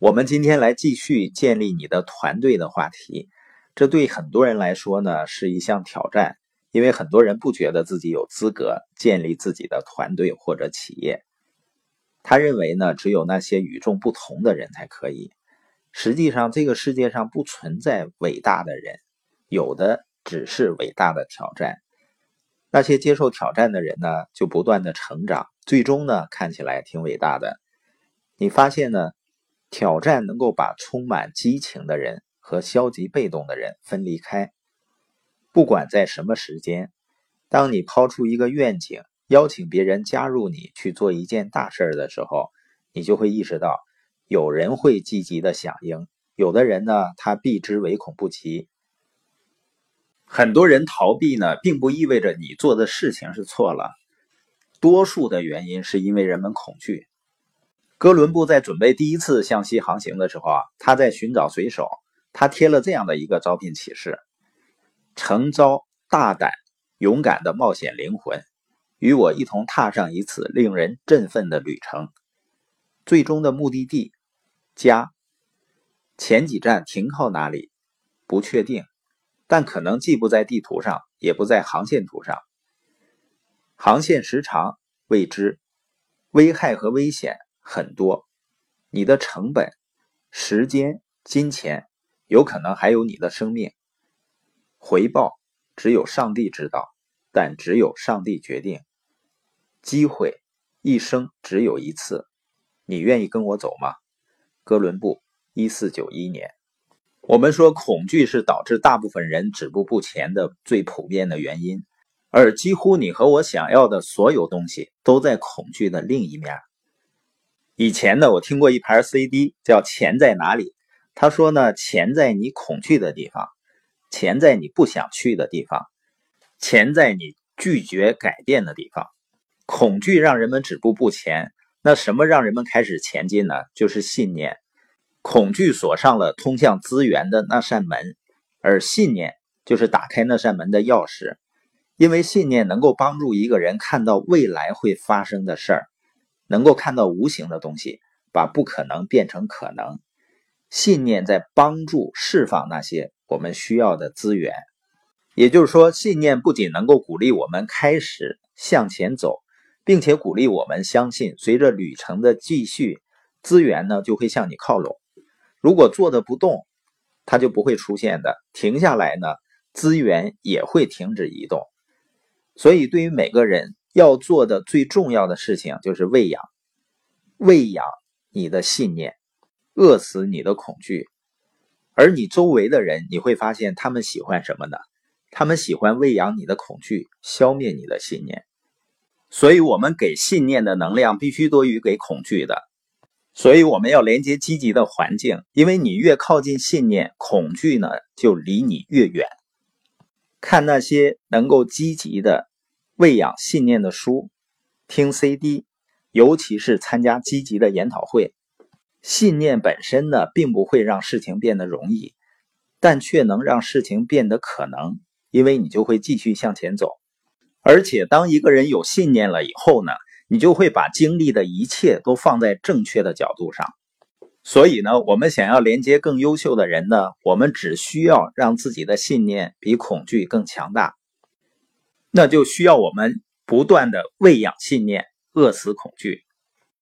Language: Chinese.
我们今天来继续建立你的团队的话题，这对很多人来说呢是一项挑战，因为很多人不觉得自己有资格建立自己的团队或者企业。他认为呢，只有那些与众不同的人才可以。实际上，这个世界上不存在伟大的人，有的只是伟大的挑战。那些接受挑战的人呢，就不断的成长，最终呢，看起来挺伟大的。你发现呢？挑战能够把充满激情的人和消极被动的人分离开。不管在什么时间，当你抛出一个愿景，邀请别人加入你去做一件大事的时候，你就会意识到，有人会积极的响应，有的人呢，他避之唯恐不及。很多人逃避呢，并不意味着你做的事情是错了，多数的原因是因为人们恐惧。哥伦布在准备第一次向西航行的时候啊，他在寻找水手，他贴了这样的一个招聘启事：诚招大胆、勇敢的冒险灵魂，与我一同踏上一次令人振奋的旅程。最终的目的地家，前几站停靠哪里不确定，但可能既不在地图上，也不在航线图上。航线时长未知，危害和危险。很多，你的成本、时间、金钱，有可能还有你的生命。回报只有上帝知道，但只有上帝决定。机会一生只有一次，你愿意跟我走吗？哥伦布，一四九一年。我们说，恐惧是导致大部分人止步不前的最普遍的原因，而几乎你和我想要的所有东西，都在恐惧的另一面。以前呢，我听过一盘 CD，叫《钱在哪里》。他说呢，钱在你恐惧的地方，钱在你不想去的地方，钱在你拒绝改变的地方。恐惧让人们止步不前，那什么让人们开始前进呢？就是信念。恐惧锁上了通向资源的那扇门，而信念就是打开那扇门的钥匙。因为信念能够帮助一个人看到未来会发生的事儿。能够看到无形的东西，把不可能变成可能。信念在帮助释放那些我们需要的资源。也就是说，信念不仅能够鼓励我们开始向前走，并且鼓励我们相信，随着旅程的继续，资源呢就会向你靠拢。如果坐的不动，它就不会出现的。停下来呢，资源也会停止移动。所以，对于每个人。要做的最重要的事情就是喂养，喂养你的信念，饿死你的恐惧。而你周围的人，你会发现他们喜欢什么呢？他们喜欢喂养你的恐惧，消灭你的信念。所以，我们给信念的能量必须多于给恐惧的。所以，我们要连接积极的环境，因为你越靠近信念，恐惧呢就离你越远。看那些能够积极的。喂养信念的书，听 CD，尤其是参加积极的研讨会。信念本身呢，并不会让事情变得容易，但却能让事情变得可能，因为你就会继续向前走。而且，当一个人有信念了以后呢，你就会把精力的一切都放在正确的角度上。所以呢，我们想要连接更优秀的人呢，我们只需要让自己的信念比恐惧更强大。那就需要我们不断的喂养信念，饿死恐惧。